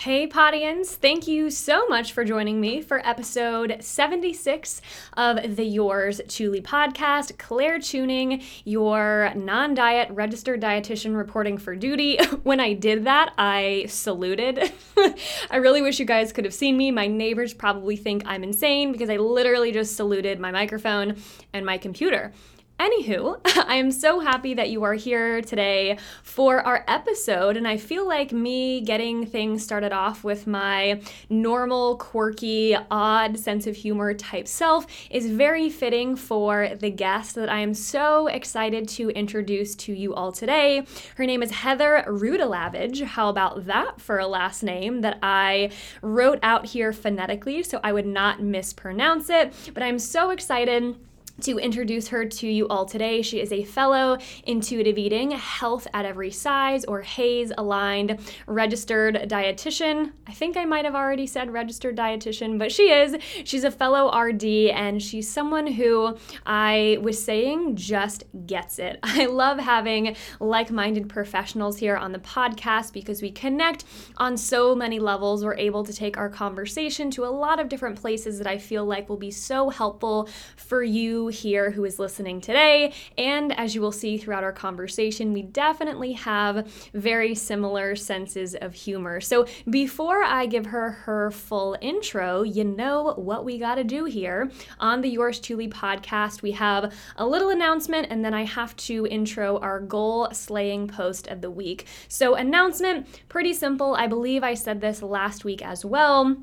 Hey, Podians! Thank you so much for joining me for episode 76 of the Yours Truly podcast. Claire Tuning, your non diet registered dietitian reporting for duty. when I did that, I saluted. I really wish you guys could have seen me. My neighbors probably think I'm insane because I literally just saluted my microphone and my computer. Anywho, I am so happy that you are here today for our episode, and I feel like me getting things started off with my normal, quirky, odd sense of humor type self is very fitting for the guest that I am so excited to introduce to you all today. Her name is Heather Rudalavage. How about that for a last name that I wrote out here phonetically so I would not mispronounce it? But I'm so excited to introduce her to you all today. She is a fellow intuitive eating, health at every size, or HAES aligned registered dietitian. I think I might have already said registered dietitian, but she is. She's a fellow RD, and she's someone who I was saying just gets it. I love having like minded professionals here on the podcast because we connect on so many levels. We're able to take our conversation to a lot of different places that I feel like will be so helpful for you here who is listening today. And as you will see throughout our conversation, we definitely have very similar senses of humor. So before I give her her full intro, you know what we got to do here on the Yours Truly podcast. We have a little announcement, and then I have to intro our goal slaying post of the week. So, announcement pretty simple. I believe I said this last week as well.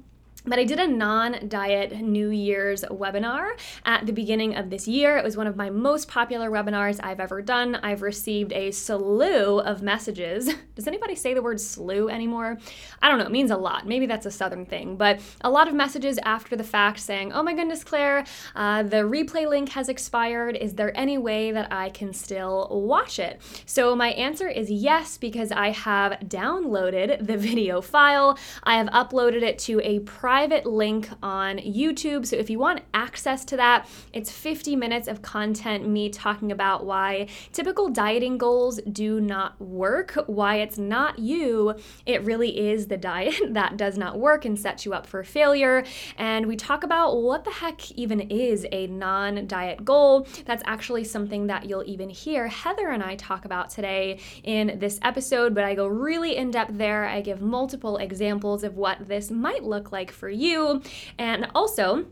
But I did a non diet New Year's webinar at the beginning of this year. It was one of my most popular webinars I've ever done. I've received a slew of messages. Does anybody say the word slew anymore? I don't know, it means a lot. Maybe that's a southern thing, but a lot of messages after the fact saying, oh my goodness, Claire, uh, the replay link has expired. Is there any way that I can still watch it? So my answer is yes, because I have downloaded the video file. I have uploaded it to a private private link on YouTube. So if you want access to that, it's 50 minutes of content, me talking about why typical dieting goals do not work, why it's not you, it really is the diet that does not work and sets you up for failure. And we talk about what the heck even is a non diet goal. That's actually something that you'll even hear Heather and I talk about today in this episode, but I go really in depth there. I give multiple examples of what this might look like for you. And also,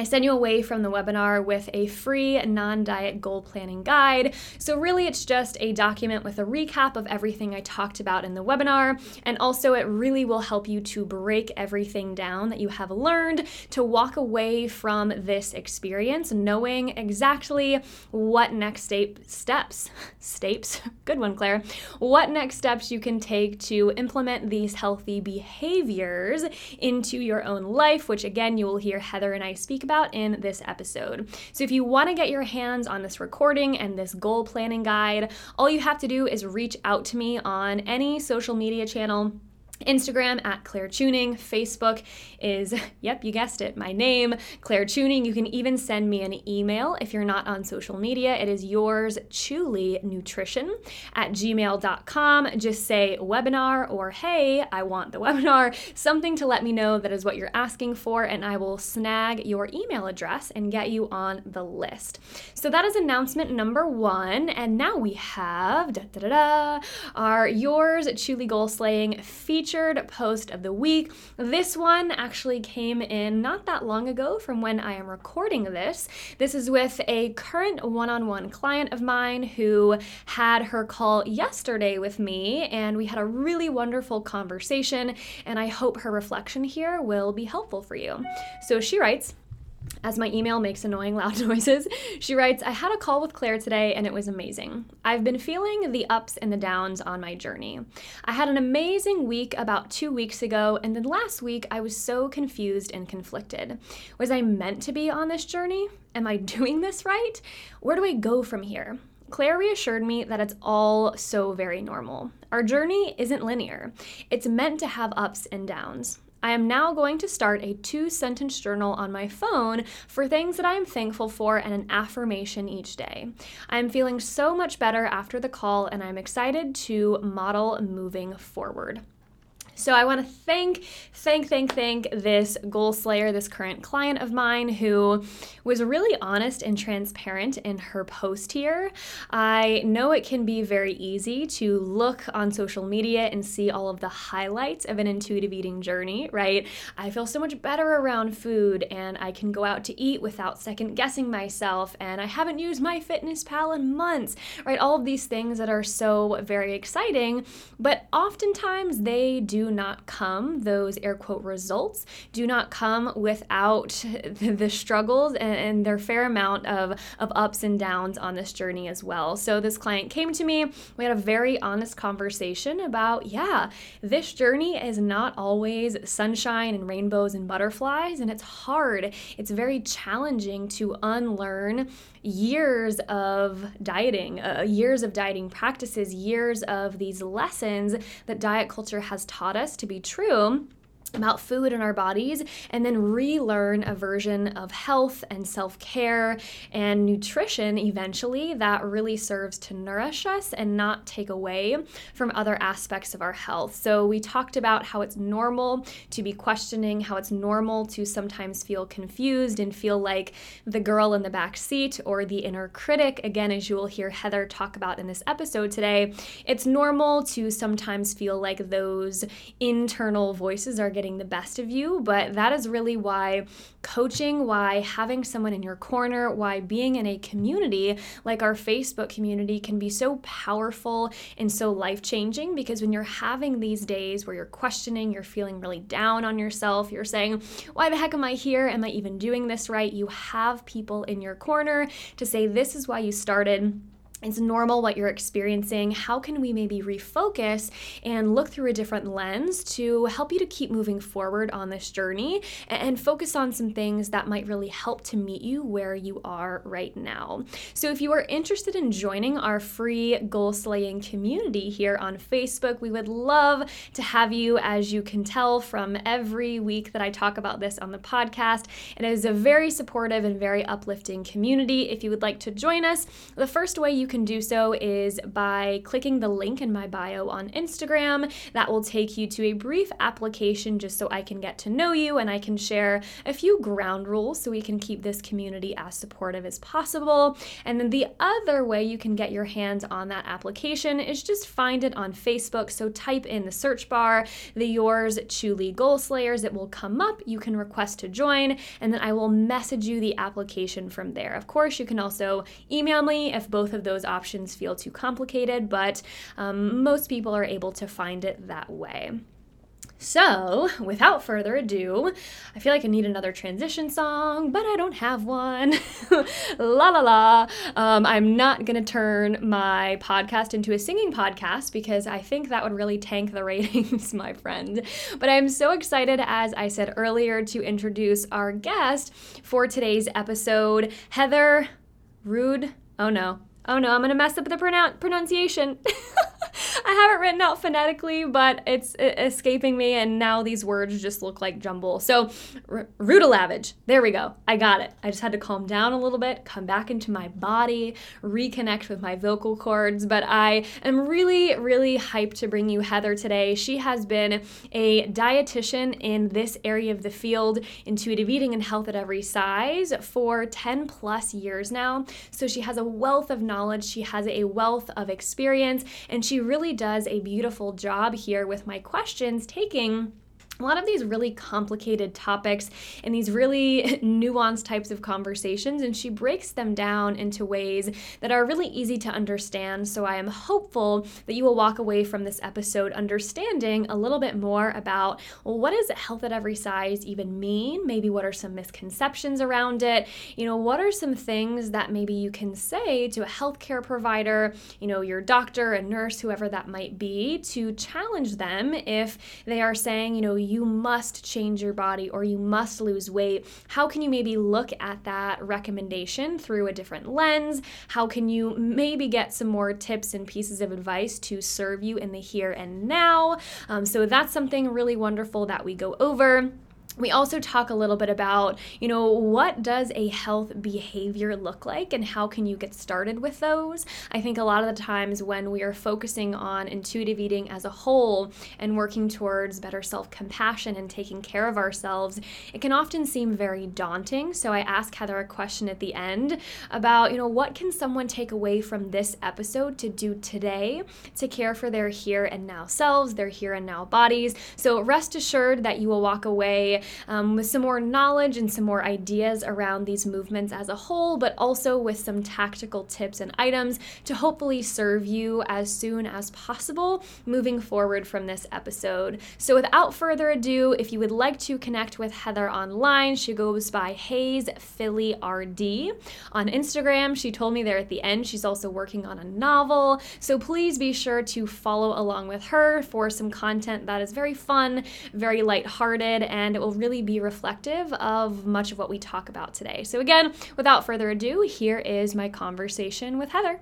I send you away from the webinar with a free non diet goal planning guide. So, really, it's just a document with a recap of everything I talked about in the webinar. And also, it really will help you to break everything down that you have learned to walk away from this experience knowing exactly what next steps, steps, good one, Claire, what next steps you can take to implement these healthy behaviors into your own life, which again, you will hear Heather and I speak speak about in this episode. So if you want to get your hands on this recording and this goal planning guide, all you have to do is reach out to me on any social media channel Instagram at Claire Tuning. Facebook is, yep, you guessed it, my name, Claire Tuning. You can even send me an email if you're not on social media. It is yours truly nutrition at gmail.com. Just say webinar or hey, I want the webinar, something to let me know that is what you're asking for, and I will snag your email address and get you on the list. So that is announcement number one. And now we have da, da, da, our yours truly goal slaying feature featured post of the week. This one actually came in not that long ago from when I am recording this. This is with a current one on one client of mine who had her call yesterday with me, and we had a really wonderful conversation. And I hope her reflection here will be helpful for you. So she writes, as my email makes annoying loud noises, she writes, I had a call with Claire today and it was amazing. I've been feeling the ups and the downs on my journey. I had an amazing week about two weeks ago, and then last week I was so confused and conflicted. Was I meant to be on this journey? Am I doing this right? Where do I go from here? Claire reassured me that it's all so very normal. Our journey isn't linear, it's meant to have ups and downs. I am now going to start a two sentence journal on my phone for things that I am thankful for and an affirmation each day. I am feeling so much better after the call and I'm excited to model moving forward. So I want to thank, thank, thank, thank this goal slayer, this current client of mine who was really honest and transparent in her post here. I know it can be very easy to look on social media and see all of the highlights of an intuitive eating journey, right? I feel so much better around food and I can go out to eat without second guessing myself and I haven't used MyFitnessPal in months, right? All of these things that are so very exciting, but oftentimes they do not come, those air quote results do not come without the struggles and, and their fair amount of, of ups and downs on this journey as well. So this client came to me, we had a very honest conversation about, yeah, this journey is not always sunshine and rainbows and butterflies, and it's hard. It's very challenging to unlearn years of dieting, uh, years of dieting practices, years of these lessons that diet culture has taught us to be true about food in our bodies and then relearn a version of health and self care and nutrition eventually that really serves to nourish us and not take away from other aspects of our health. So, we talked about how it's normal to be questioning, how it's normal to sometimes feel confused and feel like the girl in the back seat or the inner critic. Again, as you will hear Heather talk about in this episode today, it's normal to sometimes feel like those internal voices are getting the best of you, but that is really why coaching, why having someone in your corner, why being in a community like our Facebook community can be so powerful and so life changing because when you're having these days where you're questioning, you're feeling really down on yourself, you're saying, Why the heck am I here? Am I even doing this right? You have people in your corner to say, This is why you started it's normal what you're experiencing. How can we maybe refocus and look through a different lens to help you to keep moving forward on this journey and focus on some things that might really help to meet you where you are right now? So, if you are interested in joining our free goal slaying community here on Facebook, we would love to have you. As you can tell from every week that I talk about this on the podcast, it is a very supportive and very uplifting community. If you would like to join us, the first way you can do so is by clicking the link in my bio on Instagram. That will take you to a brief application just so I can get to know you and I can share a few ground rules so we can keep this community as supportive as possible. And then the other way you can get your hands on that application is just find it on Facebook. So type in the search bar, the Yours Truly Goal Slayers. It will come up. You can request to join, and then I will message you the application from there. Of course, you can also email me if both of those those options feel too complicated, but um, most people are able to find it that way. So, without further ado, I feel like I need another transition song, but I don't have one. la la la. Um, I'm not going to turn my podcast into a singing podcast because I think that would really tank the ratings, my friend. But I'm so excited, as I said earlier, to introduce our guest for today's episode, Heather Rude. Oh no, Oh no, I'm gonna mess up the pronoun- pronunciation. I have it written out phonetically, but it's escaping me, and now these words just look like jumble. So, r- Rudalavage. There we go. I got it. I just had to calm down a little bit, come back into my body, reconnect with my vocal cords. But I am really, really hyped to bring you Heather today. She has been a dietitian in this area of the field, intuitive eating and health at every size, for 10 plus years now. So, she has a wealth of knowledge, she has a wealth of experience, and she really does a beautiful job here with my questions, taking a lot of these really complicated topics and these really nuanced types of conversations, and she breaks them down into ways that are really easy to understand. So I am hopeful that you will walk away from this episode understanding a little bit more about well, what does health at every size even mean? Maybe what are some misconceptions around it? You know, what are some things that maybe you can say to a healthcare provider, you know, your doctor, a nurse, whoever that might be, to challenge them if they are saying, you know, you must change your body or you must lose weight, how can you maybe look at that recommendation through a different lens? How can you maybe get some more tips and pieces of advice to serve you in the here and now? Um, so that's something really wonderful that we go over. We also talk a little bit about, you know, what does a health behavior look like and how can you get started with those? I think a lot of the times when we are focusing on intuitive eating as a whole and working towards better self compassion and taking care of ourselves, it can often seem very daunting. So I ask Heather a question at the end about, you know, what can someone take away from this episode to do today to care for their here and now selves, their here and now bodies? So rest assured that you will walk away um, with some more knowledge and some more ideas around these movements as a whole, but also with some tactical tips and items to hopefully serve you as soon as possible moving forward from this episode. So, without further ado, if you would like to connect with Heather online, she goes by HAES Philly RD. On Instagram, she told me there at the end she's also working on a novel. So, please be sure to follow along with her for some content that is very fun, very lighthearted, and it will really be reflective of much of what we talk about today. So, again, without further ado, here is my conversation with Heather.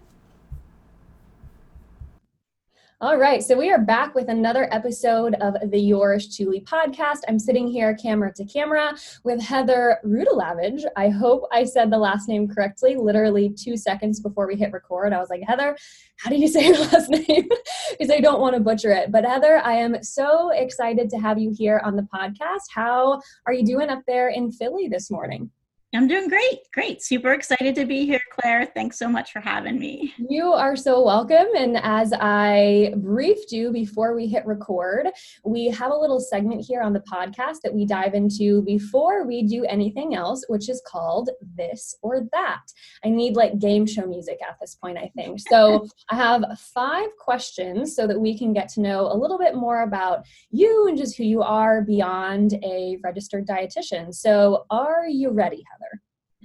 All right, so we are back with another episode of the Yours Truly podcast. I'm sitting here camera to camera with Heather Rudalavage. I hope I said the last name correctly. Literally two seconds before we hit record, I was like, Heather, how do you say your last name? because I don't want to butcher it. But Heather, I am so excited to have you here on the podcast. How are you doing up there in Philly this morning? I'm doing great. Great. Super excited to be here, Claire. Thanks so much for having me. You are so welcome. And as I briefed you before we hit record, we have a little segment here on the podcast that we dive into before we do anything else, which is called This or That. I need like game show music at this point, I think. So I have five questions so that we can get to know a little bit more about you and just who you are beyond a registered dietitian. So are you ready?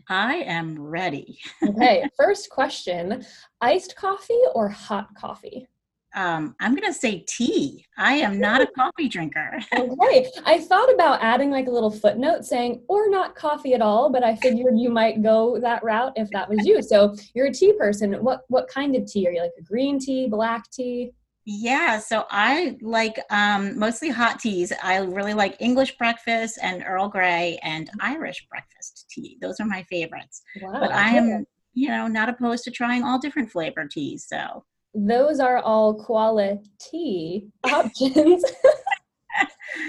I am ready. okay, first question iced coffee or hot coffee? Um, I'm going to say tea. I am not a coffee drinker. okay. I thought about adding like a little footnote saying, or not coffee at all, but I figured you might go that route if that was you. So you're a tea person. What, what kind of tea? Are you like a green tea, black tea? Yeah, so I like um, mostly hot teas. I really like English breakfast and Earl Grey and Irish breakfast tea. Those are my favorites. Wow, but I am, you know, not opposed to trying all different flavor teas. So those are all quality options.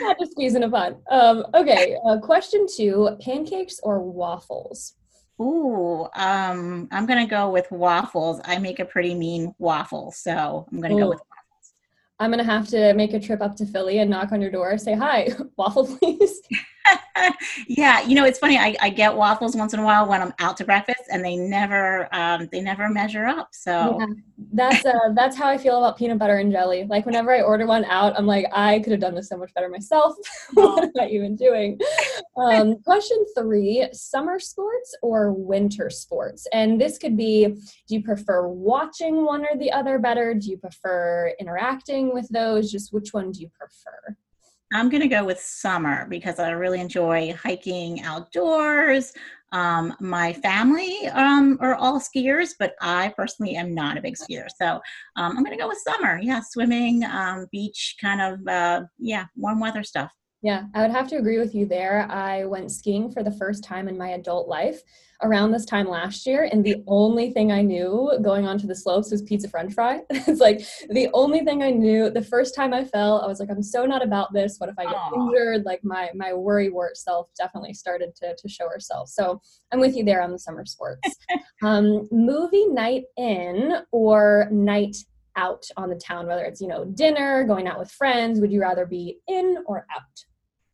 not just squeezing a fun. Um, okay, uh, question two: pancakes or waffles? Ooh, um, I'm gonna go with waffles. I make a pretty mean waffle, so I'm gonna Ooh. go with I'm gonna have to make a trip up to Philly and knock on your door, say hi, waffle please. yeah, you know it's funny. I, I get waffles once in a while when I'm out to breakfast, and they never um, they never measure up. So yeah, that's uh, that's how I feel about peanut butter and jelly. Like whenever I order one out, I'm like, I could have done this so much better myself. what am I even doing? Um, question three: summer sports or winter sports? And this could be: Do you prefer watching one or the other better? Do you prefer interacting with those? Just which one do you prefer? I'm going to go with summer because I really enjoy hiking outdoors. Um, my family um, are all skiers, but I personally am not a big skier. So um, I'm going to go with summer. Yeah, swimming, um, beach, kind of, uh, yeah, warm weather stuff. Yeah, I would have to agree with you there. I went skiing for the first time in my adult life around this time last year, and the only thing I knew going onto the slopes was pizza french fry. it's like the only thing I knew. The first time I fell, I was like, I'm so not about this. What if I get Aww. injured? Like my my worry wart self definitely started to, to show herself. So I'm with you there on the summer sports. um, movie night in or night out on the town, whether it's, you know, dinner, going out with friends, would you rather be in or out?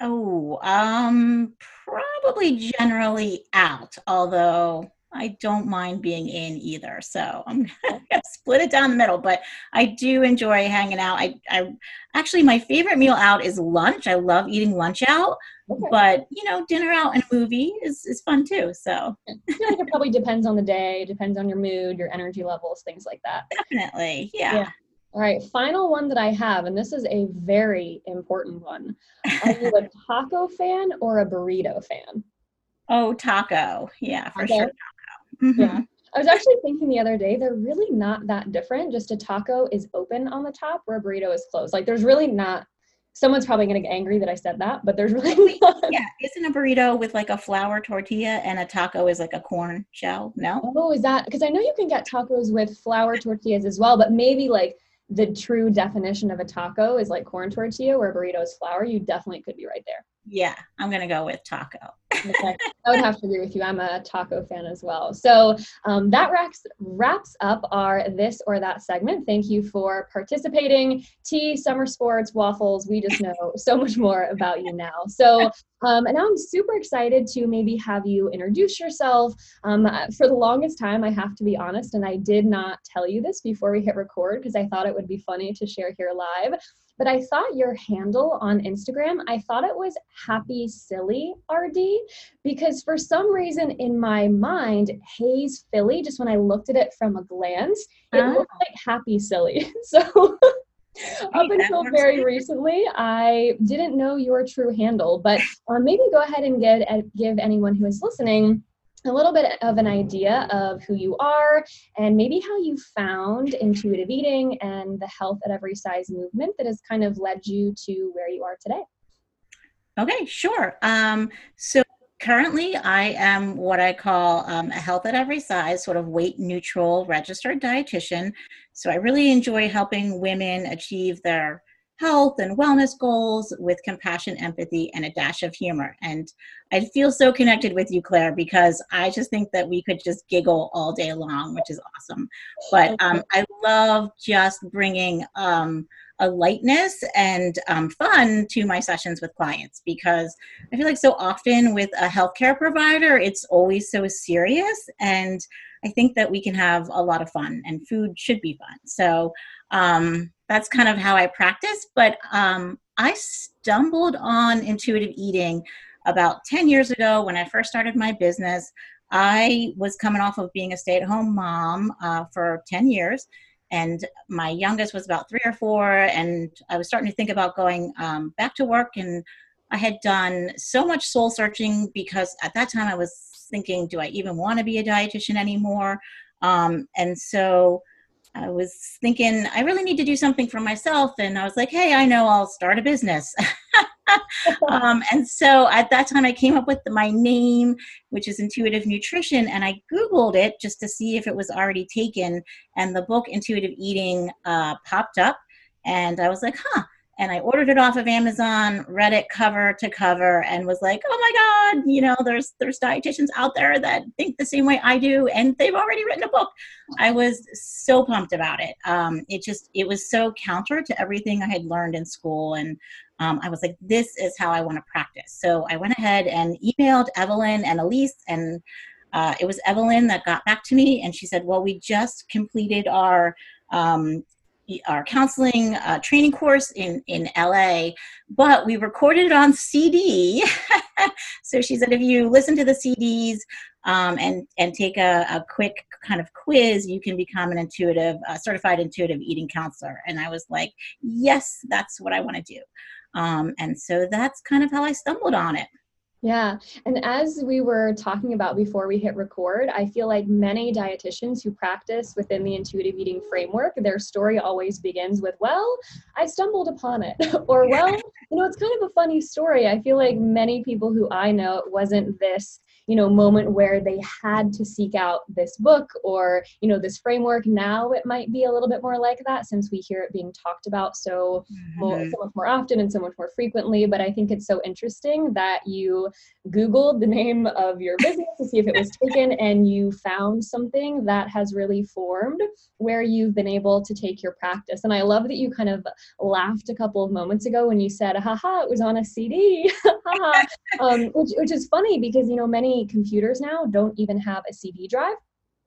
Oh, um, probably generally out, although I don't mind being in either. So I'm gonna split it down the middle, but I do enjoy hanging out. I, I actually my favorite meal out is lunch. I love eating lunch out, okay. but you know, dinner out and a movie is, is fun too. So I feel like it probably depends on the day, depends on your mood, your energy levels, things like that. Definitely. Yeah. yeah. All right, final one that I have, and this is a very important one. Are you a taco fan or a burrito fan? Oh, taco. Yeah, for okay. sure. Taco. Mm-hmm. Yeah. I was actually thinking the other day, they're really not that different. Just a taco is open on the top where a burrito is closed. Like there's really not someone's probably going to get angry that I said that, but there's really yeah. Isn't a burrito with like a flour tortilla and a taco is like a corn shell? No. Oh, is that because I know you can get tacos with flour tortillas as well, but maybe like the true definition of a taco is like corn tortilla, where burrito is flour. You definitely could be right there. Yeah, I'm gonna go with taco. Okay. I would have to agree with you. I'm a taco fan as well. So um, that wraps wraps up our this or that segment. Thank you for participating. Tea, summer sports, waffles. We just know so much more about you now. So um, and now I'm super excited to maybe have you introduce yourself. Um, for the longest time, I have to be honest, and I did not tell you this before we hit record because I thought it would be funny to share here live but I thought your handle on Instagram, I thought it was happy silly RD because for some reason in my mind, HAES Philly, just when I looked at it from a glance, it looked like happy silly. So up until very recently, I didn't know your true handle, but um, maybe go ahead and get, uh, give anyone who is listening a little bit of an idea of who you are and maybe how you found intuitive eating and the health at every size movement that has kind of led you to where you are today. Okay, sure. Um, so currently, I am what I call um, a health at every size, sort of weight neutral registered dietitian. So I really enjoy helping women achieve their health and wellness goals with compassion, empathy, and a dash of humor. And I feel so connected with you, Claire, because I just think that we could just giggle all day long, which is awesome. But um, I love just bringing um, a lightness and um, fun to my sessions with clients because I feel like so often with a healthcare provider, it's always so serious. And I think that we can have a lot of fun, and food should be fun. So, um, that's kind of how I practice. But um, I stumbled on intuitive eating about 10 years ago when I first started my business. I was coming off of being a stay at home mom uh, for 10 years. And my youngest was about three or four. And I was starting to think about going um, back to work. And I had done so much soul searching because at that time I was thinking, do I even want to be a dietitian anymore? Um, and so I was thinking I really need to do something for myself, and I was like, "Hey, I know I'll start a business." um, and so at that time, I came up with my name, which is Intuitive Nutrition, and I Googled it just to see if it was already taken. And the book Intuitive Eating uh, popped up, and I was like, "Huh." And I ordered it off of Amazon, read it cover to cover, and was like, "Oh my God, you know, there's there's dietitians out there that think the same way I do, and they've already written a book." I was so pumped about it. Um, it just it was so counter to everything I had learned in school, and um, I was like, "This is how I want to practice." So I went ahead and emailed Evelyn and Elyse, and uh, it was Evelyn that got back to me, and she said, "Well, we just completed our." Um, our counseling uh, training course in in LA, but we recorded it on CD. so she said, if you listen to the CDs um, and and take a, a, quick kind of quiz, you can become an intuitive, uh, certified intuitive eating counselor. And I was like, yes, that's what I want to do. Um, and so that's kind of how I stumbled on it. Yeah. And as we were talking about before we hit record, I feel like many dietitians who practice within the intuitive eating framework, their story always begins with, well, I stumbled upon it. or, well, you know, it's kind of a funny story. I feel like many people who I know, it wasn't this you know moment where they had to seek out this book or you know this framework now it might be a little bit more like that since we hear it being talked about so, mm-hmm. more, so much more often and so much more frequently but i think it's so interesting that you googled the name of your business to see if it was taken and you found something that has really formed where you've been able to take your practice. And i love that you kind of laughed a couple of moments ago when you said haha it was on a cd um, which, which is funny because you know many computers now don't even have a CD drive.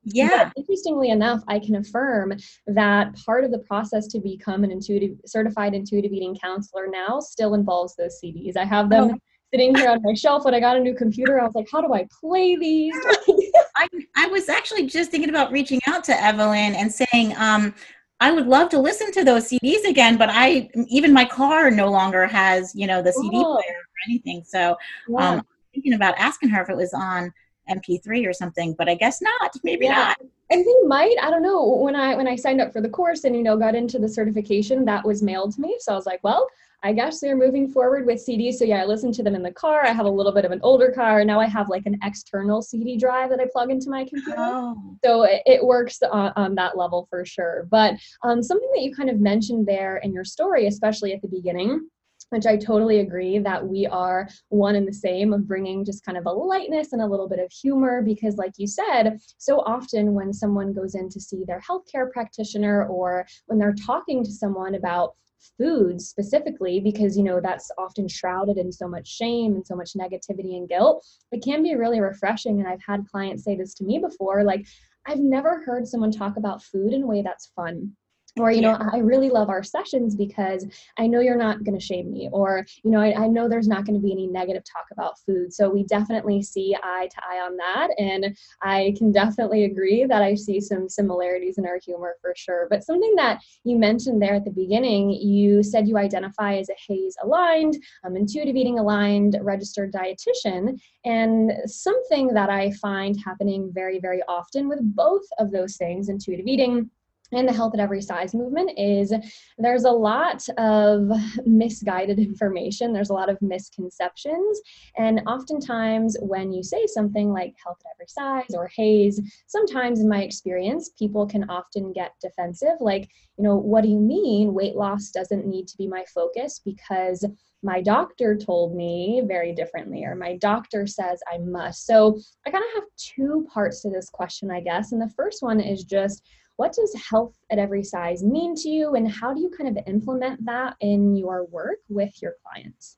Yeah. But interestingly enough, I can affirm that part of the process to become an intuitive certified intuitive eating counselor now still involves those CDs. I have them oh. sitting here on my shelf when I got a new computer. I was like, how do I play these? I, I was actually just thinking about reaching out to Evelyn and saying, um, I would love to listen to those CDs again, but I even my car no longer has, you know, the CD oh. player or anything. So yeah. um, thinking about asking her if it was on MP3 or something, but I guess not. Maybe yeah. not. and they might i don't know when i when i signed up for the course and you know got into the certification that was mailed to me so i was like well I guess they're moving forward with CDs. So yeah, I listen to them in the car. I have a little bit of an older car. Now I have like an external CD drive that I plug into my computer. Oh. So it, it works on, on, that level for sure. But um, something that you kind of mentioned there in your story, especially at the beginning, which I totally agree that we are one and the same of bringing just kind of a lightness and a little bit of humor because, like you said, so often when someone goes in to see their healthcare practitioner or when they're talking to someone about food specifically because you know that's often shrouded in so much shame and so much negativity and guilt it can be really refreshing. And i've had clients say this to me before like i've never heard someone talk about food in a way that's fun or you know i really love our sessions because i know you're not going to shame me or you know I, I, know there's not going to be any negative talk about food. So we definitely see eye to eye on that. And i can definitely agree that i see some similarities in our humor for sure. But something that you mentioned there at the beginning you said you identify as a HAES aligned um, intuitive eating aligned registered dietitian. And something that i find happening very very often with both of those things intuitive eating and the health at every size movement is there's a lot of misguided information there's a lot of misconceptions and oftentimes when you say something like health at every size or HAES sometimes in my experience people can often get defensive like you know what do you mean weight loss doesn't need to be my focus because my doctor told me very differently, or my doctor says I must. So I kind of have two parts to this question, I guess. And the first one is just what does health at every size mean to you, and how do you kind of implement that in your work with your clients?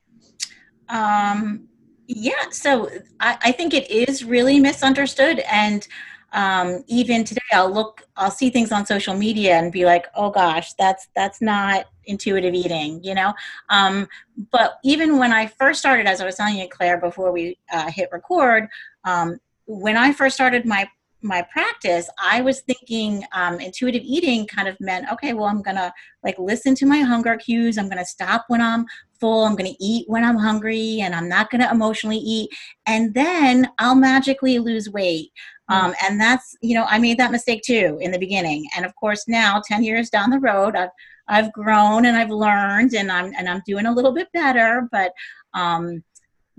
Um, yeah, so I, I think it is really misunderstood. And um, even today, I'll look, I'll see things on social media and be like, oh gosh, that's that's not intuitive eating, you know. Um, but even when I first started, as I was telling you, Claire, before we uh, hit record, um, when I first started my my practice, I was thinking um, intuitive eating kind of meant, okay, well, I'm going to like listen to my hunger cues. I'm going to stop when I'm full. I'm going to eat when I'm hungry and I'm not going to emotionally eat. And then I'll magically lose weight. Mm-hmm. Um, and that's, you know, I made that mistake too in the beginning. And of course, now 10 years down the road, I've, I've grown and I've learned and I'm, and I'm doing a little bit better, but, um,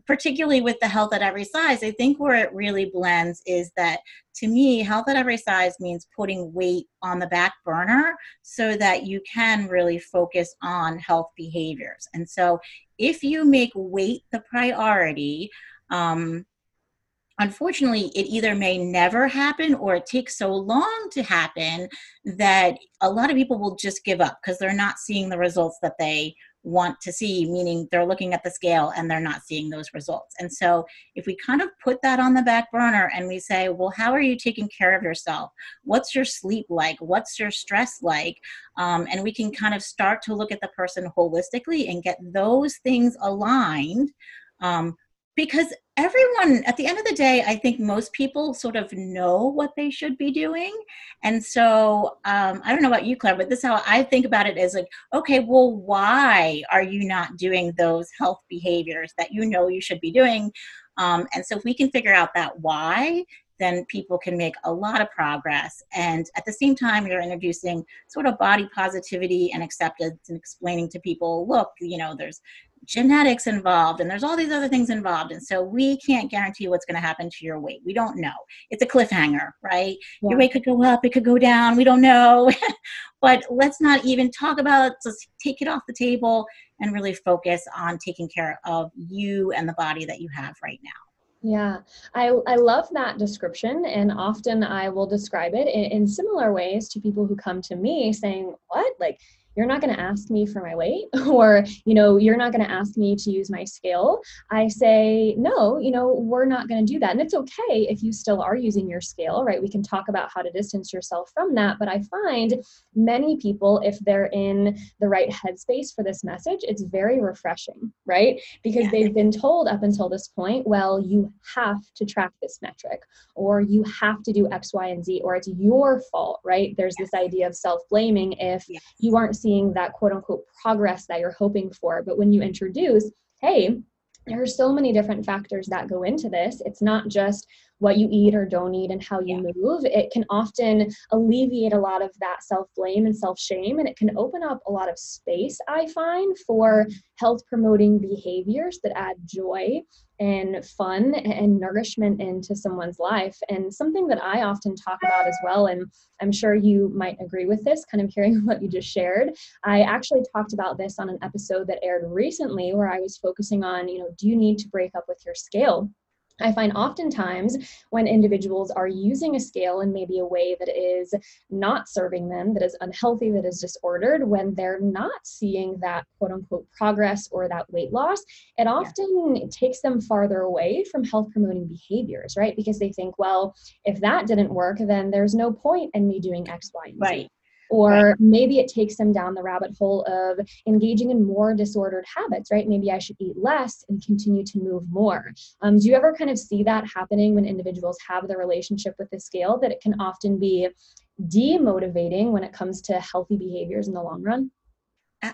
particularly with the health at every size, I think where it really blends is that to me, health at every size means putting weight on the back burner so that you can really focus on health behaviors. And so if you make weight the priority, um, unfortunately, it either may never happen or it takes so long to happen that a lot of people will just give up because they're not seeing the results that they want to see, meaning they're looking at the scale and they're not seeing those results. And so, if we kind of put that on the back burner and we say, well, how are you taking care of yourself? What's your sleep like? What's your stress like? Um, and we can kind of start to look at the person holistically and get those things aligned. Um, because everyone at the end of the day i think most people sort of know what they should be doing and so um, i don't know about you claire but this is how i think about it is like okay well why are you not doing those health behaviors that you know you should be doing um, and so if we can figure out that why then people can make a lot of progress. And at the same time, you're introducing sort of body positivity and acceptance and explaining to people, look, you know, there's genetics involved and there's all these other things involved and so we can't guarantee what's going to happen to your weight we don't know it's a cliffhanger right yeah. your weight could go up it could go down we don't know but let's not even talk about it just take it off the table and really focus on taking care of you and the body that you have right now yeah, I, I love that description. And often I will describe it in, in, similar ways to people who come to me saying, What? Like, you're not going to ask me for my weight or you know you're not going to ask me to use my scale. I say no you know we're not going to do that. And it's okay if you still are using your scale right? We can talk about how to distance yourself from that. But i find many people if they're in the right headspace for this message it's very refreshing right? Because yeah. they've been told up until this point well you have to track this metric or you have to do x y and z or it's your fault right? There's this idea of self-blaming if you aren't seeing that quote unquote progress that you're hoping for. But when you introduce, hey, there are so many different factors that go into this. It's not just what you eat or don't eat and how you yeah. move, it can often alleviate a lot of that self blame and self shame. And it can open up a lot of space, I find, for health promoting behaviors that add joy and fun and nourishment into someone's life. And something that I often talk about as well, and I'm sure you might agree with this, kind of hearing what you just shared. I actually talked about this on an episode that aired recently where I was focusing on, you know, do you need to break up with your scale? I find oftentimes when individuals are using a scale in maybe a way that is not serving them, that is unhealthy, that is disordered, when they're not seeing that quote unquote progress or that weight loss, it often yeah. takes them farther away from health promoting behaviors, right? Because they think, well, if that didn't work, then there's no point in me doing X, Y, and Z. Right. Or maybe it takes them down the rabbit hole of engaging in more disordered habits, right? Maybe I should eat less and continue to move more. Um, do you ever kind of see that happening when individuals have the relationship with the scale that it can often be demotivating when it comes to healthy behaviors in the long run?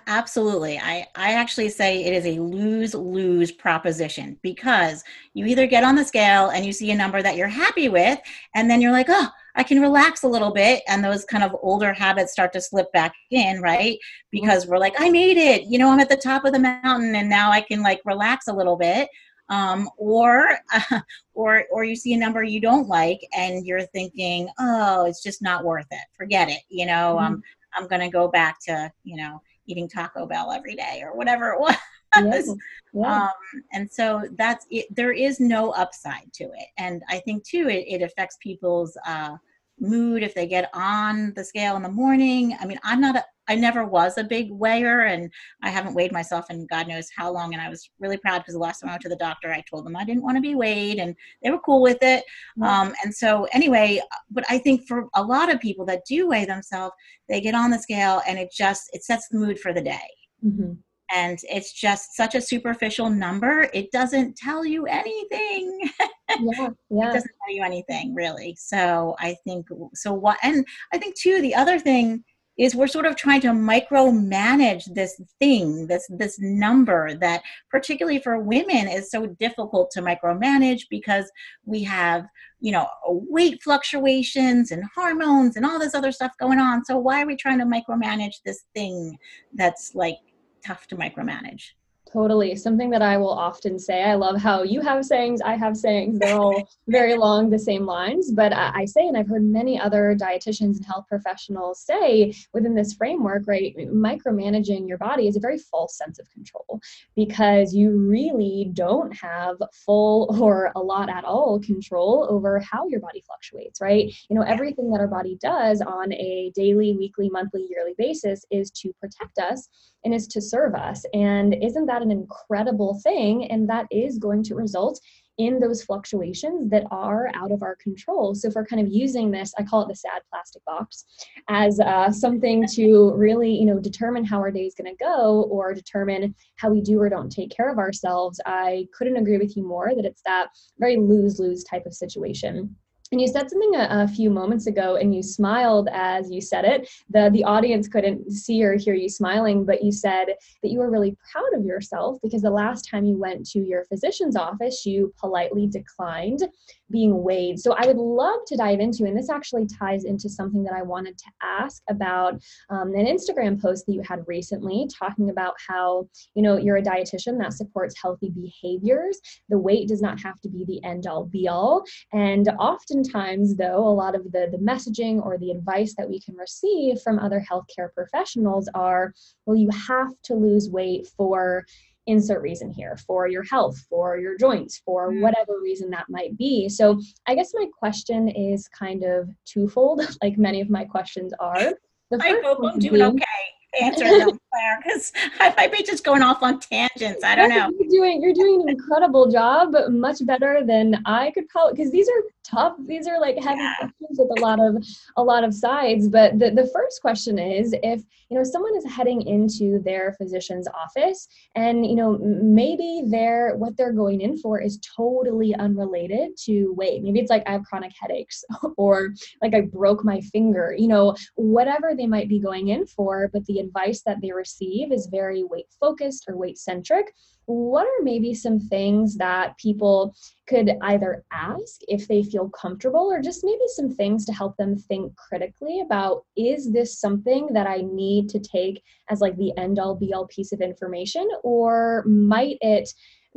Absolutely. I, I actually say it is a lose lose proposition because you either get on the scale and you see a number that you're happy with, and then you're like, oh, I can relax a little bit and those kind of older habits start to slip back in, right? Because we're like, I made it, you know, I'm at the top of the mountain and now I can like relax a little bit. Um, or, uh, or, or you see a number you don't like and you're thinking, oh, it's just not worth it. Forget it. You know, mm-hmm. um, I'm going to go back to, you know, eating Taco Bell every day or whatever it was. Yes. Yeah. Um, and so that's it. There is no upside to it. And I think too, it, it affects people's uh, mood if they get on the scale in the morning. I mean, I'm not a, I never was a big weigher and I haven't weighed myself in God knows how long. And I was really proud because the last time I went to the doctor, I told them I didn't want to be weighed and they were cool with it. Mm-hmm. Um, and so, anyway, but I think for a lot of people that do weigh themselves, they get on the scale and it just, it sets the mood for the day. Mm-hmm and it's just such a superficial number it doesn't tell you anything. Yeah, yeah. it doesn't tell you anything really. So i think so what and i think too the other thing is we're sort of trying to micromanage this thing this this number that particularly for women is so difficult to micromanage because we have you know weight fluctuations and hormones and all this other stuff going on. So why are we trying to micromanage this thing that's like tough to micromanage. Totally. Something that I will often say. I love how you have sayings, I have sayings. They're all very long, the same lines. But I say, and I've heard many other dietitians and health professionals say within this framework, right? Micromanaging your body is a very false sense of control because you really don't have full or a lot at all control over how your body fluctuates, right? You know, everything that our body does on a daily, weekly, monthly, yearly basis is to protect us and is to serve us. And isn't that an incredible thing? And that is going to result in those fluctuations that are out of our control. So, if we're kind of using this, I call it the sad plastic box, as uh, something to really, you know, determine how our day is going to go or determine how we do or don't take care of ourselves, I couldn't agree with you more that it's that very lose lose type of situation. And you said something a, a, few moments ago, and you smiled as you said it. the The audience couldn't see or hear you smiling, but you said that you were really proud of yourself because the last time you went to your physician's office, you politely declined being weighed. So I would love to dive into, and this actually ties into something that I wanted to ask about um, an Instagram post that you had recently, talking about how you know you're a dietitian that supports healthy behaviors. The weight does not have to be the end all be all, and oftentimes, though, a lot of the the messaging or the advice that we can receive from other healthcare professionals are, well, you have to lose weight for insert reason here for your health, for your joints, for mm. whatever reason that might be. So, I guess my question is kind of twofold, like many of my questions are. The I hope I'm doing okay answer them, Claire, because I might be just going off on tangents. I don't know. You're doing you're doing an incredible job, much better than I could probably because these are tough. These are like heavy yeah. questions with a lot of a lot of sides. But the, the first question is if you know someone is heading into their physician's office and you know maybe they're what they're going in for is totally unrelated to weight. Maybe it's like I have chronic headaches or like I broke my finger, you know, whatever they might be going in for, but the advice that they receive is very weight focused or weight centric what are maybe some things that people could either ask if they feel comfortable or just maybe some things to help them think critically about is this something that I need to take as like the end all be all piece of information or might it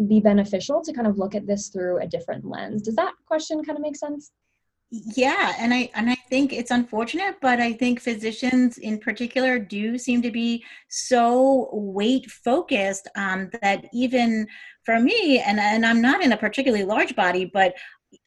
be beneficial to kind of look at this through a different lens? Does that question kind of make sense yeah and i and i think it's unfortunate but i think physicians in particular do seem to be so weight focused um, that even for me and and i'm not in a particularly large body but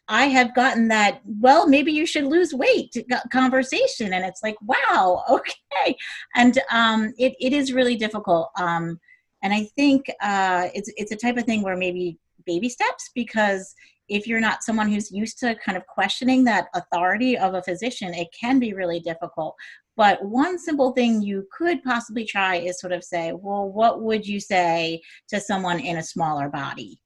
I have gotten that, well, maybe you should lose weight conversation. And it's like, wow, okay. And um, it, it is really difficult. Um, and I think uh, it's, it's a type of thing where maybe baby steps because if you're not someone who's used to kind of questioning that authority of a physician, it can be really difficult. But one simple thing you could possibly try is sort of say, well, what would you say to someone in a smaller body?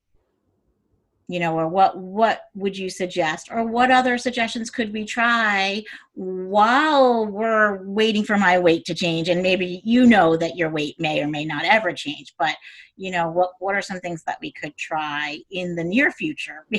You know or what what would you suggest? Or what other suggestions could we try while we're waiting for my weight to change? And maybe you know that your weight may or may not ever change but you know what what are some things that we could try in the near future?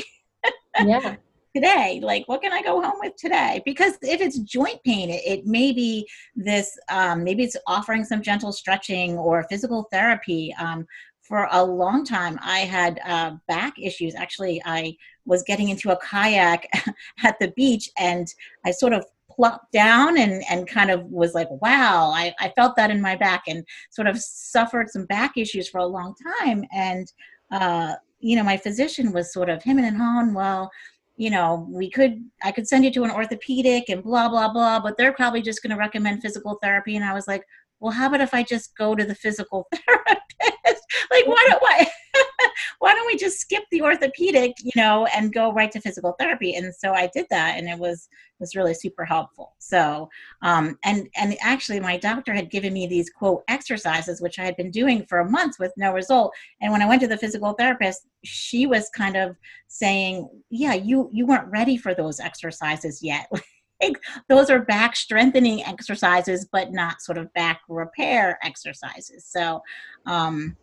Yeah. Today like what can i go home with today? Because if it's joint pain it, it may be this um, maybe it's offering some gentle stretching or physical therapy um, for a long time i had uh, back issues. Actually i was getting into a kayak at the beach and i sort of plopped down and, and kind of was like wow I, I felt that in my back and sort of suffered some back issues for a long time. And uh, you know my physician was sort of him and hawing well you know we could i could send you to an orthopedic and blah blah blah but they're probably just going to recommend physical therapy. And i was like well how about if i just go to the physical therapist? Like why don't why why don't we just skip the orthopedic you know and go right to physical therapy? And so i did that and it was was really super helpful. So um and and actually my doctor had given me these quote exercises which i had been doing for a month with no result. And when i went to the physical therapist she was kind of saying yeah you you weren't ready for those exercises yet those are back strengthening exercises, but not sort of back repair exercises. So, um,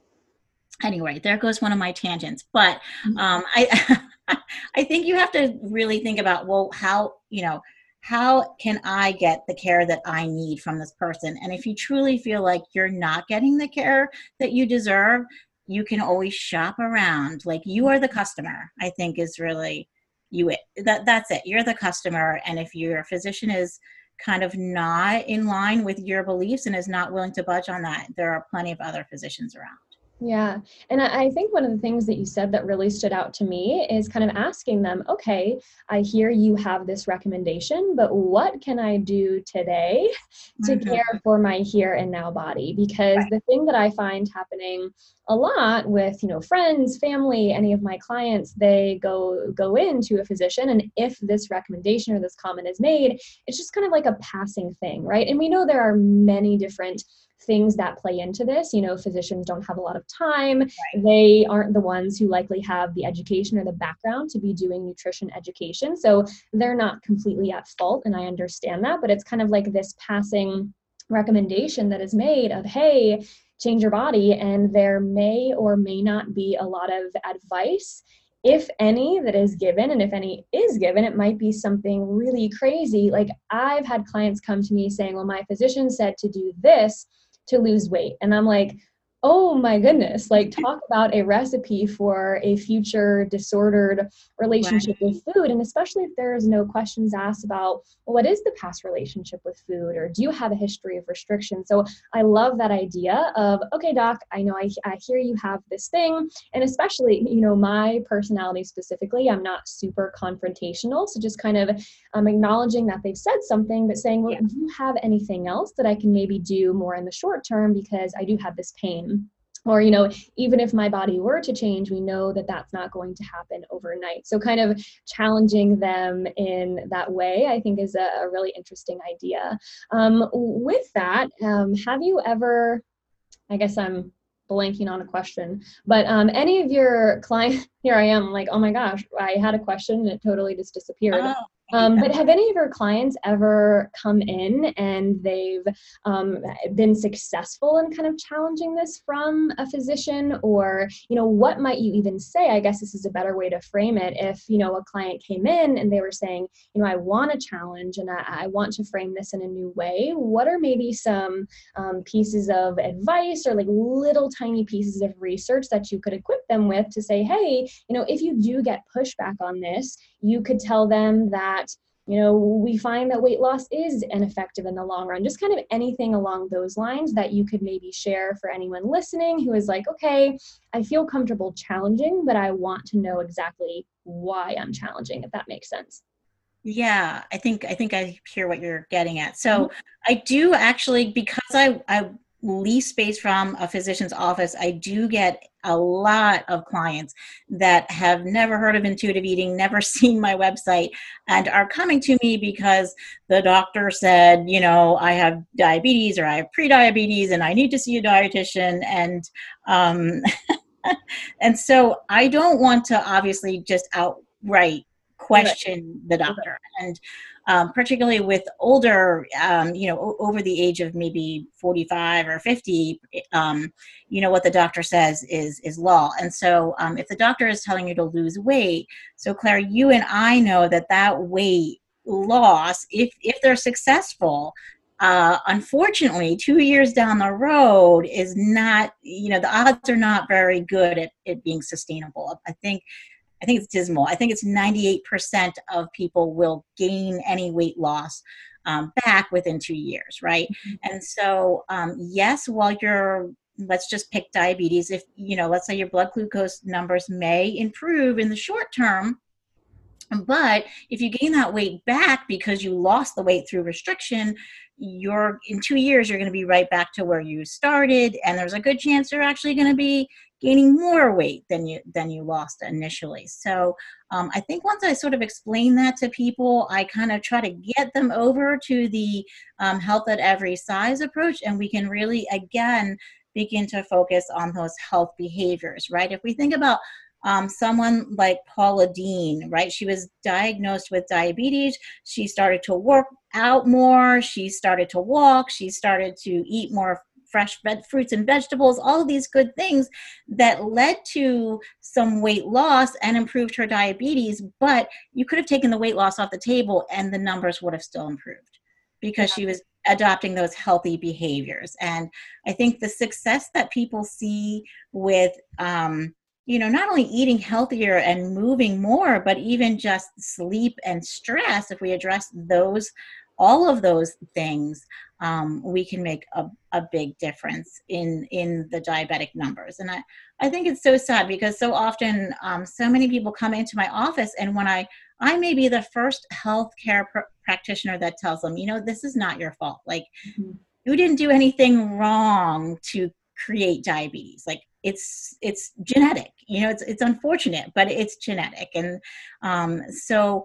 anyway, there goes one of my tangents. But mm-hmm. um, I, I think you have to really think about well, how you know how can I get the care that I need from this person? And if you truly feel like you're not getting the care that you deserve, you can always shop around. Like you are the customer, I think is really you that that's it. You're the customer and if your physician is kind of not in line with your beliefs and is not willing to budge on that there are plenty of other physicians around yeah. And I think one of the things that you said that really stood out to me is kind of asking them, okay, I hear you have this recommendation, but what can I do today to mm-hmm. care for my here and now body? Because right. the thing that I find happening a lot with, you know, friends, family, any of my clients, they go go into a physician and if this recommendation or this comment is made, it's just kind of like a passing thing, right? And we know there are many different things that play into this. You know, physicians don't have a lot of time. Right. They aren't the ones who likely have the education or the background to be doing nutrition education. So they're not completely at fault. And I understand that. But it's kind of like this passing recommendation that is made of, hey, change your body. And there may or may not be a lot of advice if any that is given and if any is given it might be something really crazy like i've had clients come to me saying well my physician said to do this to lose weight. And I'm like, oh my goodness, like talk about a recipe for a future disordered relationship right. with food. And especially if there's no questions asked about well, what is the past relationship with food or do you have a history of restriction? So I love that idea of, okay, doc, I know I, I hear you have this thing. And especially, you know, my personality specifically, I'm not super confrontational. So just kind of um, acknowledging that they've said something, but saying, well, yeah. do you have anything else that I can maybe do more in the short term because I do have this pain? Or you know even if my body were to change we know that that's not going to happen overnight. So kind of challenging them in that way i think is a, a really interesting idea. Um, with that um, have you ever i guess i'm blanking on a question but um, any of your clients here i am like oh my gosh i had a question and it totally just disappeared. Oh, Um, but have any of your clients ever come in and they've um, been successful in kind of challenging this from a physician, or you know, what might you even say? I guess this is a better way to frame it. If you know a client came in and they were saying, you know, I want a challenge and I, I want to frame this in a new way. What are maybe some um, pieces of advice or like little tiny pieces of research that you could equip them with to say, hey, you know, if you do get pushback on this, you could tell them that you know we find that weight loss is ineffective in the long run. Just kind of anything along those lines that you could maybe share for anyone listening who is like okay i feel comfortable challenging but i want to know exactly why i'm challenging if that makes sense. Yeah i think i think i hear what you're getting at. So mm-hmm. i do actually because i i lease space from a physician's office, I do get a lot of clients that have never heard of intuitive eating, never seen my website, and are coming to me because the doctor said, you know, I have diabetes or I have prediabetes and I need to see a dietitian. And um, and so I don't want to obviously just outright question the doctor. And um, particularly with older, um, you know, o- over the age of maybe 45 or 50, um, you know, what the doctor says is is law. And so, um, if the doctor is telling you to lose weight, so Claire, you and I know that that weight loss, if if they're successful, uh, unfortunately, two years down the road is not, you know, the odds are not very good at it being sustainable. I think I think it's dismal. I think it's 98% of people will gain any weight loss um, back within two years, right? Mm-hmm. And so, um, yes, while you're let's just pick diabetes if you know let's say your blood glucose numbers may improve in the short term but if you gain that weight back because you lost the weight through restriction you're in two years you're going to be right back to where you started and there's a good chance you're actually going to be gaining more weight than you than you lost initially so um, i think once i sort of explain that to people i kind of try to get them over to the um, health at every size approach and we can really again begin to focus on those health behaviors right if we think about um, someone like Paula Deen, right? She was diagnosed with diabetes. She started to work out more. She started to walk. She started to eat more fresh veg- fruits and vegetables, all of these good things that led to some weight loss and improved her diabetes. But you could have taken the weight loss off the table and the numbers would have still improved because she was adopting those healthy behaviors. And I think the success that people see with, um, you know, not only eating healthier and moving more, but even just sleep and stress, if we address those all of those things, um, we can make a, a big difference in in the diabetic numbers. And I, I think it's so sad because so often um, so many people come into my office and when I I may be the first healthcare pr- practitioner that tells them, you know, this is not your fault. Like mm-hmm. you didn't do anything wrong to create diabetes. Like it's it's genetic. You know, it's it's unfortunate, but it's genetic. And um, so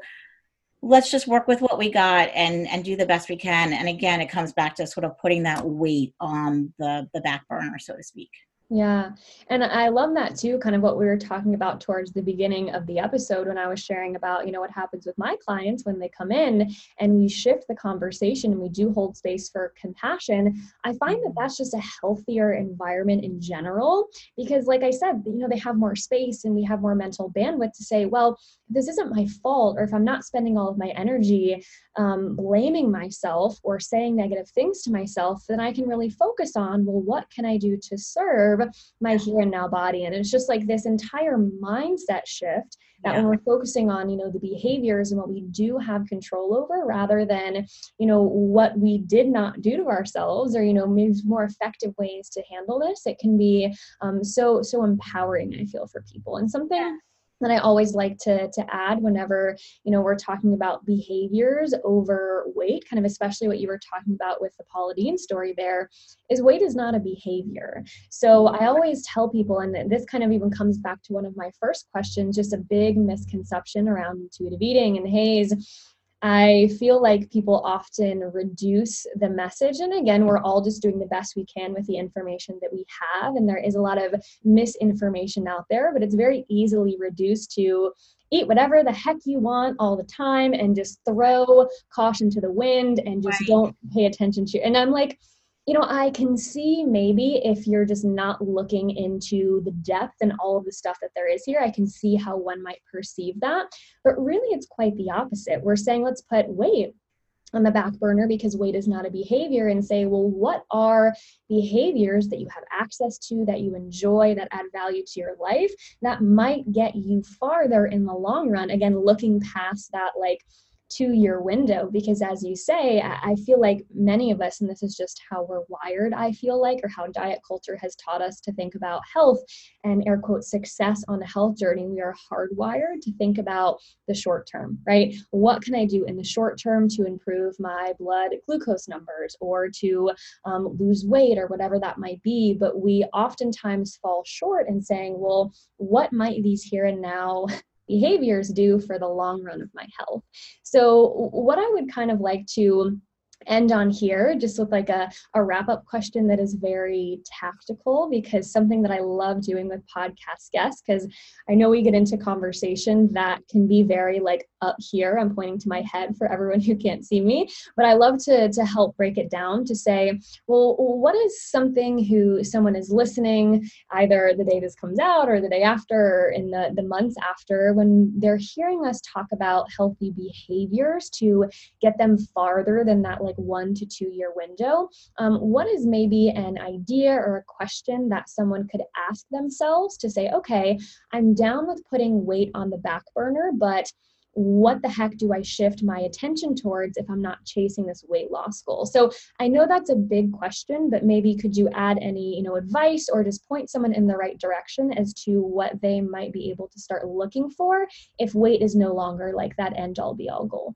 let's just work with what we got and and do the best we can. And again it comes back to sort of putting that weight on the the back burner so to speak yeah. And I love that too, kind of what we were talking about towards the beginning of the episode when I was sharing about, you know, what happens with my clients when they come in and we shift the conversation and we do hold space for compassion. I find that that's just a healthier environment in general because, like I said, you know, they have more space and we have more mental bandwidth to say, well, this isn't my fault, or if I'm not spending all of my energy um, blaming myself or saying negative things to myself, then I can really focus on, well, what can I do to serve? Serve my here and now body. And it's just like this entire mindset shift that yeah. when we're focusing on you know the behaviors and what we do have control over rather than you know what we did not do to ourselves or you know maybe more effective ways to handle this it can be um, so so empowering i feel for people. And something yeah that I always like to, to add whenever, you know, we're talking about behaviors over weight, kind of especially what you were talking about with the Paula Deen story there, is weight is not a behavior. So I always tell people, and this kind of even comes back to one of my first questions, just a big misconception around intuitive eating and HAES I feel like people often reduce the message. And again, we're all just doing the best we can with the information that we have. And there is a lot of misinformation out there, but it's very easily reduced to eat whatever the heck you want all the time and just throw caution to the wind and just right. don't pay attention to. And I'm like, you know, I can see maybe if you're just not looking into the depth and all of the stuff that there is here, I can see how one might perceive that. But really, it's quite the opposite. We're saying, let's put weight on the back burner because weight is not a behavior and say, well, what are behaviors that you have access to, that you enjoy, that add value to your life, that might get you farther in the long run? Again, looking past that, like, two year window because as you say i feel like many of us and this is just how we're wired i feel like or how diet culture has taught us to think about health and air quote success on a health journey we are hardwired to think about the short term right? What can i do in the short term to improve my blood glucose numbers or to um, lose weight or whatever that might be? But we oftentimes fall short in saying well what might these here and now behaviors do for the long run of my health. So, what I would kind of like to end on here just with like a, a wrap up question that is very tactical because something that I love doing with podcast guests because I know we get into conversation that can be very like up here. I'm pointing to my head for everyone who can't see me, but I love to to help break it down to say, well, what is something who someone is listening either the day this comes out or the day after or in the the months after when they're hearing us talk about healthy behaviors to get them farther than that like one to two year window, um, what is maybe an idea or a question that someone could ask themselves to say, okay, I'm down with putting weight on the back burner, but what the heck do I shift my attention towards if I'm not chasing this weight loss goal? So I know that's a big question, but maybe could you add any, you know, advice or just point someone in the right direction as to what they might be able to start looking for if weight is no longer like that end all be all goal?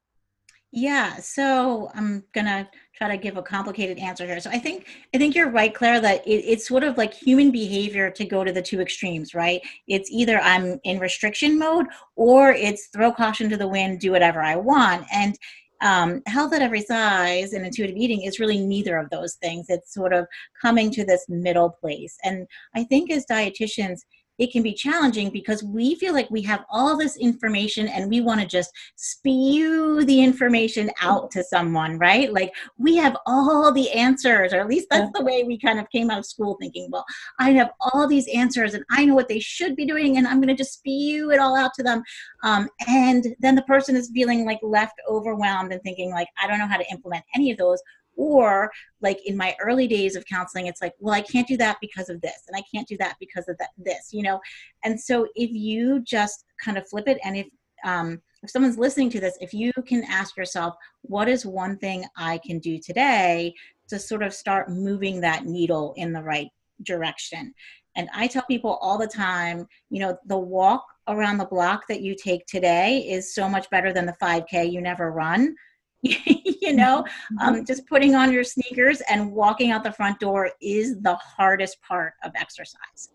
Yeah, so I'm gonna try to give a complicated answer here. So I think I think you're right, Claire, that it, it's sort of like human behavior to go to the two extremes, right? It's either I'm in restriction mode or it's throw caution to the wind, do whatever I want. And um, health at every size and intuitive eating is really neither of those things. It's sort of coming to this middle place. And I think as dietitians, it can be challenging because we feel like we have all this information and we want to just spew the information out to someone, right? Like we have all the answers, or at least that's the way we kind of came out of school thinking, well, I have all these answers and I know what they should be doing and I'm going to just spew it all out to them. Um, and then the person is feeling like left overwhelmed and thinking like, I don't know how to implement any of those or like in my early days of counseling it's like well i can't do that because of this and i can't do that because of that this you know? And so if you just kind of flip it and if um, if someone's listening to this if you can ask yourself what is one thing i can do today to sort of start moving that needle in the right direction? And i tell people all the time you know the walk around the block that you take today is so much better than the 5k you never run you know mm-hmm. um, just putting on your sneakers and walking out the front door is the hardest part of exercise.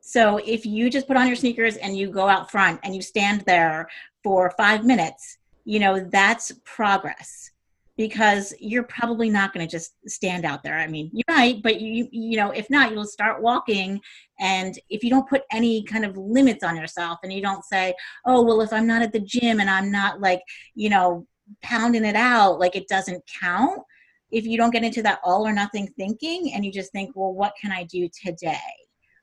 So if you just put on your sneakers and you go out front and you stand there for five minutes you know that's progress because you're probably not going to just stand out there. I mean you might but you you know if not you'll start walking. And if you don't put any kind of limits on yourself and you don't say oh well if i'm not at the gym and i'm not like you know pounding it out like it doesn't count if you don't get into that all or nothing thinking and you just think well what can i do today?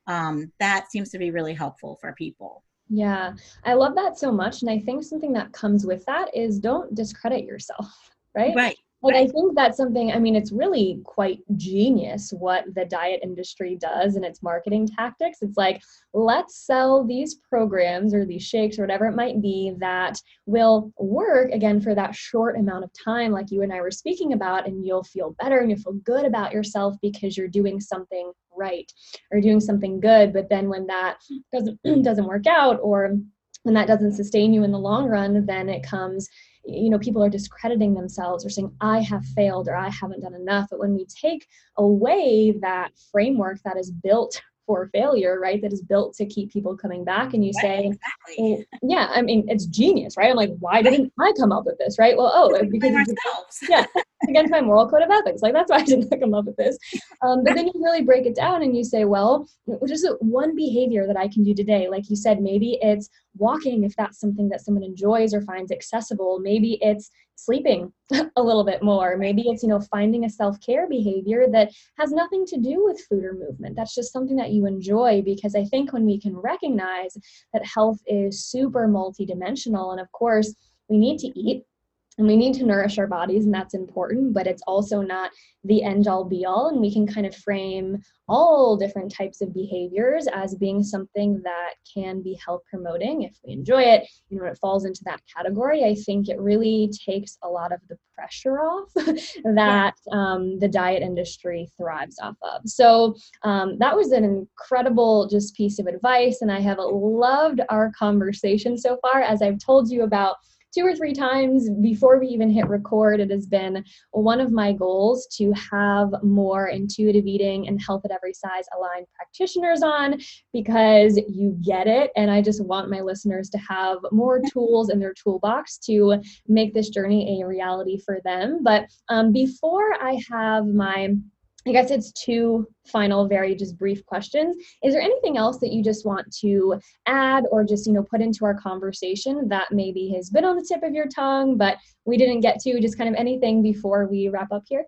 Um, that seems to be really helpful for people. Yeah i love that so much and i think something that comes with that is don't discredit yourself right? Right like I think that's something, I mean, it's really quite genius what the diet industry does and its marketing tactics. It's like, let's sell these programs or these shakes or whatever it might be that will work again for that short amount of time, like you and I were speaking about, and you'll feel better and you'll feel good about yourself because you're doing something right or doing something good. But then when that doesn't doesn't work out or when that doesn't sustain you in the long run, then it comes you know people are discrediting themselves or saying i have failed or i haven't done enough. But when we take away that framework that is built for failure, right? That is built to keep people coming back. And you Right, say, exactly. well, yeah, I mean, it's genius, right? I'm like, why didn't I come up with this, right? Well, oh, We because it's ourselves. yeah, it's against my moral code of ethics. Like that's why I didn't come up with this. Um, but then you really break it down and you say, well, what is it one behavior that I can do today? Like you said, maybe it's walking if that's something that someone enjoys or finds accessible. Maybe it's sleeping a little bit more. Maybe it's, you know, finding a self-care behavior that has nothing to do with food or movement. That's just something that you enjoy because I think when we can recognize that health is super multidimensional and of course we need to eat and we need to nourish our bodies and that's important but it's also not the end all be all and we can kind of frame all different types of behaviors as being something that can be health promoting if we enjoy it. You know it falls into that category i think it really takes a lot of the pressure off that um, the diet industry thrives off of. So um, that was an incredible just piece of advice and i have loved our conversation so far as i've told you about two or three times before we even hit record, it has been one of my goals to have more intuitive eating and health at every size aligned practitioners on because you get it. And I just want my listeners to have more tools in their toolbox to make this journey a reality for them. But um, before I have my I guess it's two final, very just brief questions. Is there anything else that you just want to add or just, you know, put into our conversation that maybe has been on the tip of your tongue, but we didn't get to? Just kind of anything before we wrap up here?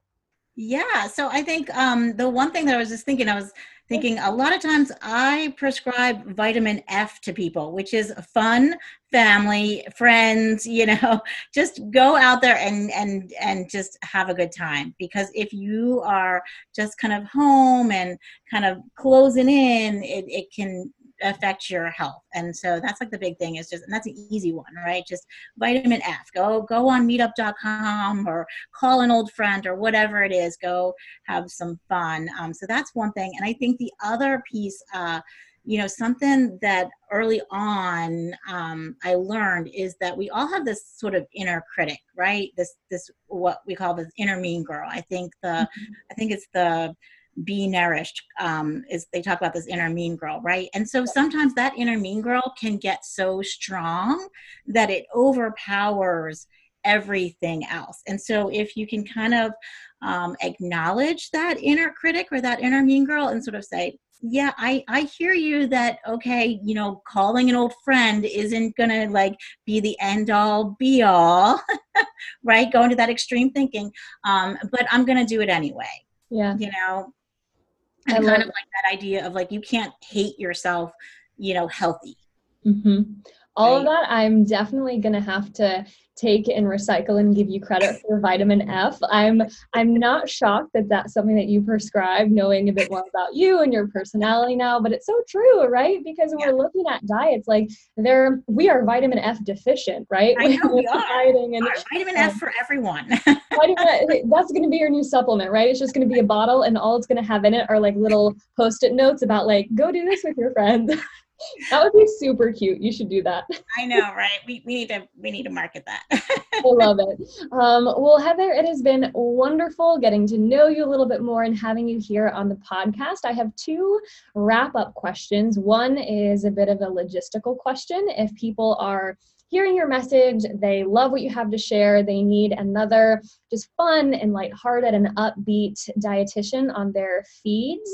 Yeah. So I think um, the one thing that I was just thinking, I was thinking a lot of times I prescribe vitamin F to people, which is fun, family, friends, you know, just go out there and and and just have a good time. Because if you are just kind of home and kind of closing in, it, it can affect your health. And so that's like the big thing is just and that's an easy one right? Just vitamin f. Go go on meetup.com or call an old friend or whatever it is. Go have some fun. Um, so that's one thing. And i think the other piece uh, you know something that early on um, i learned is that we all have this sort of inner critic right? This this what we call the inner mean girl. I think the mm-hmm. i think it's the be nourished um, is they talk about this inner mean girl right? And so sometimes that inner mean girl can get so strong that it overpowers everything else. And so if you can kind of um, acknowledge that inner critic or that inner mean girl and sort of say yeah i i hear you that okay you know calling an old friend isn't gonna like be the end all be all right? Going to that extreme thinking um but i'm gonna do it anyway yeah. you know and kind of like that idea of like you can't hate yourself you know healthy mm-hmm. All right? of that i'm definitely gonna have to take and recycle and give you credit for vitamin F. I'm I'm not shocked that that's something that you prescribe, knowing a bit more about you and your personality now. But it's so true, right? Because yeah. we're looking at diets, like they're we are vitamin F deficient, right? I know we are. And, vitamin um, F for everyone. vitamin, that's going to be your new supplement, right? It's just going to be a bottle, and all it's going to have in it are like little post-it notes about like go do this with your friends that would be super cute. You should do that. I know, right? We, we need to we need to market that. I love it. Um, well, Heather, it has been wonderful getting to know you a little bit more and having you here on the podcast. I have two wrap up questions. One is a bit of a logistical question. If people are hearing your message, they love what you have to share, they need another just fun and lighthearted and upbeat dietitian on their feeds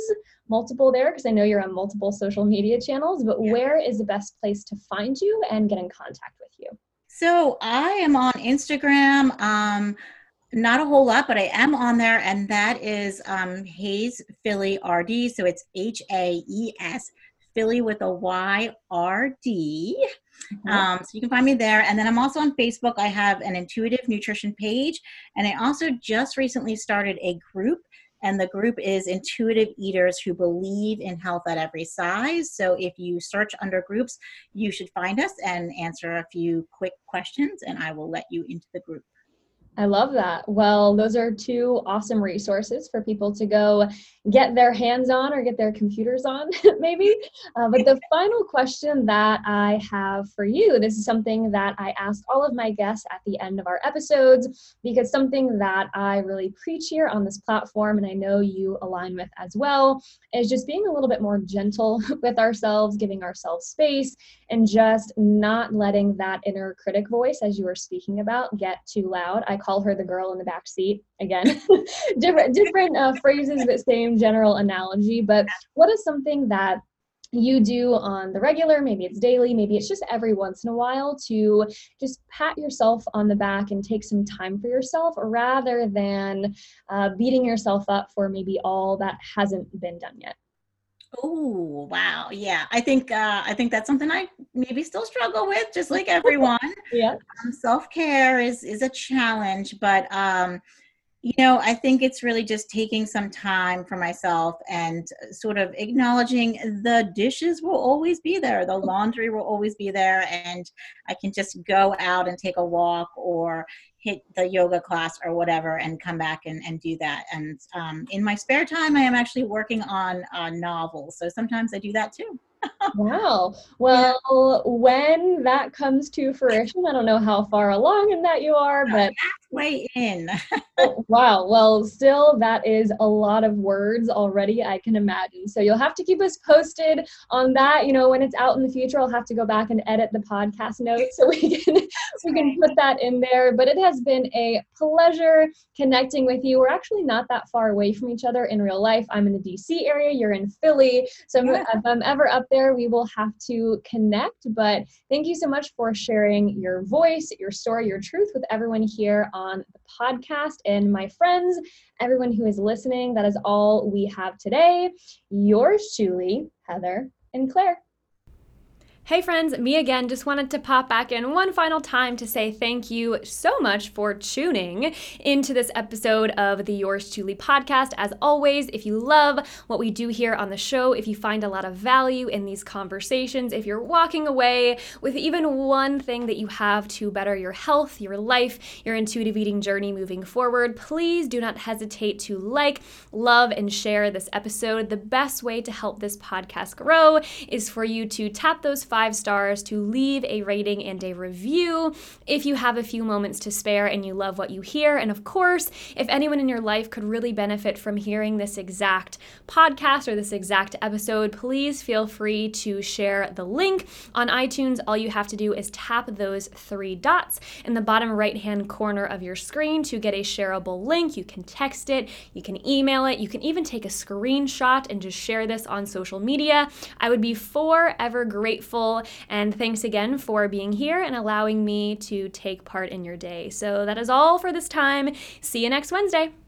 multiple there because I know you're on multiple social media channels, but yeah. where is the best place to find you and get in contact with you? So I am on Instagram. Um, not a whole lot, but I am on there, and that is um, HAES Philly RD. So it's H A E S Philly with a Y R D. Mm-hmm. Um, so you can find me there. And then I'm also on Facebook. I have an intuitive nutrition page, and I also just recently started a group and the group is intuitive eaters who believe in health at every size. So if you search under groups, you should find us and answer a few quick questions, and I will let you into the group. I love that. Well, those are two awesome resources for people to go get their hands on or get their computers on, maybe. Uh, but the final question that I have for you this is something that I ask all of my guests at the end of our episodes because something that I really preach here on this platform, and I know you align with as well, is just being a little bit more gentle with ourselves, giving ourselves space, and just not letting that inner critic voice, as you were speaking about, get too loud. I call her the girl in the back seat again. different different uh, phrases, but same general analogy. But what is something that you do on the regular, maybe it's daily, maybe it's just every once in a while to just pat yourself on the back and take some time for yourself rather than uh, beating yourself up for maybe all that hasn't been done yet. Oh wow, yeah. I think uh, I think that's something I maybe still struggle with, just like everyone. yeah. Um, Self care is is a challenge, but um, you know, I think it's really just taking some time for myself and sort of acknowledging the dishes will always be there, the laundry will always be there, and I can just go out and take a walk or hit the yoga class or whatever and come back and, and do that. And um, in my spare time, I am actually working on a novel. So sometimes I do that too wow. Well, when that comes to fruition, I don't know how far along in that you are, but halfway in. Oh, wow. Well, still, that is a lot of words already, I can imagine. So you'll have to keep us posted on that. You know, when it's out in the future, I'll have to go back and edit the podcast notes so we can we can put that in there. But it has been a pleasure connecting with you. We're actually not that far away from each other in real life. I'm in the DC area, you're in Philly. So yeah. if I'm ever up there, we will have to connect. But thank you so much for sharing your voice, your story, your truth with everyone here on the podcast. And my friends, everyone who is listening, that is all we have today. Yours Chewly, Heather, and Claire. Hey friends, me again. Just wanted to pop back in one final time to say thank you so much for tuning into this episode of the Yours Truly podcast. As always, if you love what we do here on the show, if you find a lot of value in these conversations, if you're walking away with even one thing that you have to better your health, your life, your intuitive eating journey moving forward, please do not hesitate to like, love, and share this episode. The best way to help this podcast grow is for you to tap those five five stars, to leave a rating and a review if you have a few moments to spare and you love what you hear. And of course, if anyone in your life could really benefit from hearing this exact podcast or this exact episode, please feel free to share the link on iTunes. All you have to do is tap those three dots in the bottom right hand corner of your screen to get a shareable link. You can text it, you can email it, you can even take a screenshot and just share this on social media. I would be forever grateful and thanks again for being here and allowing me to take part in your day. So that is all for this time. See you next Wednesday.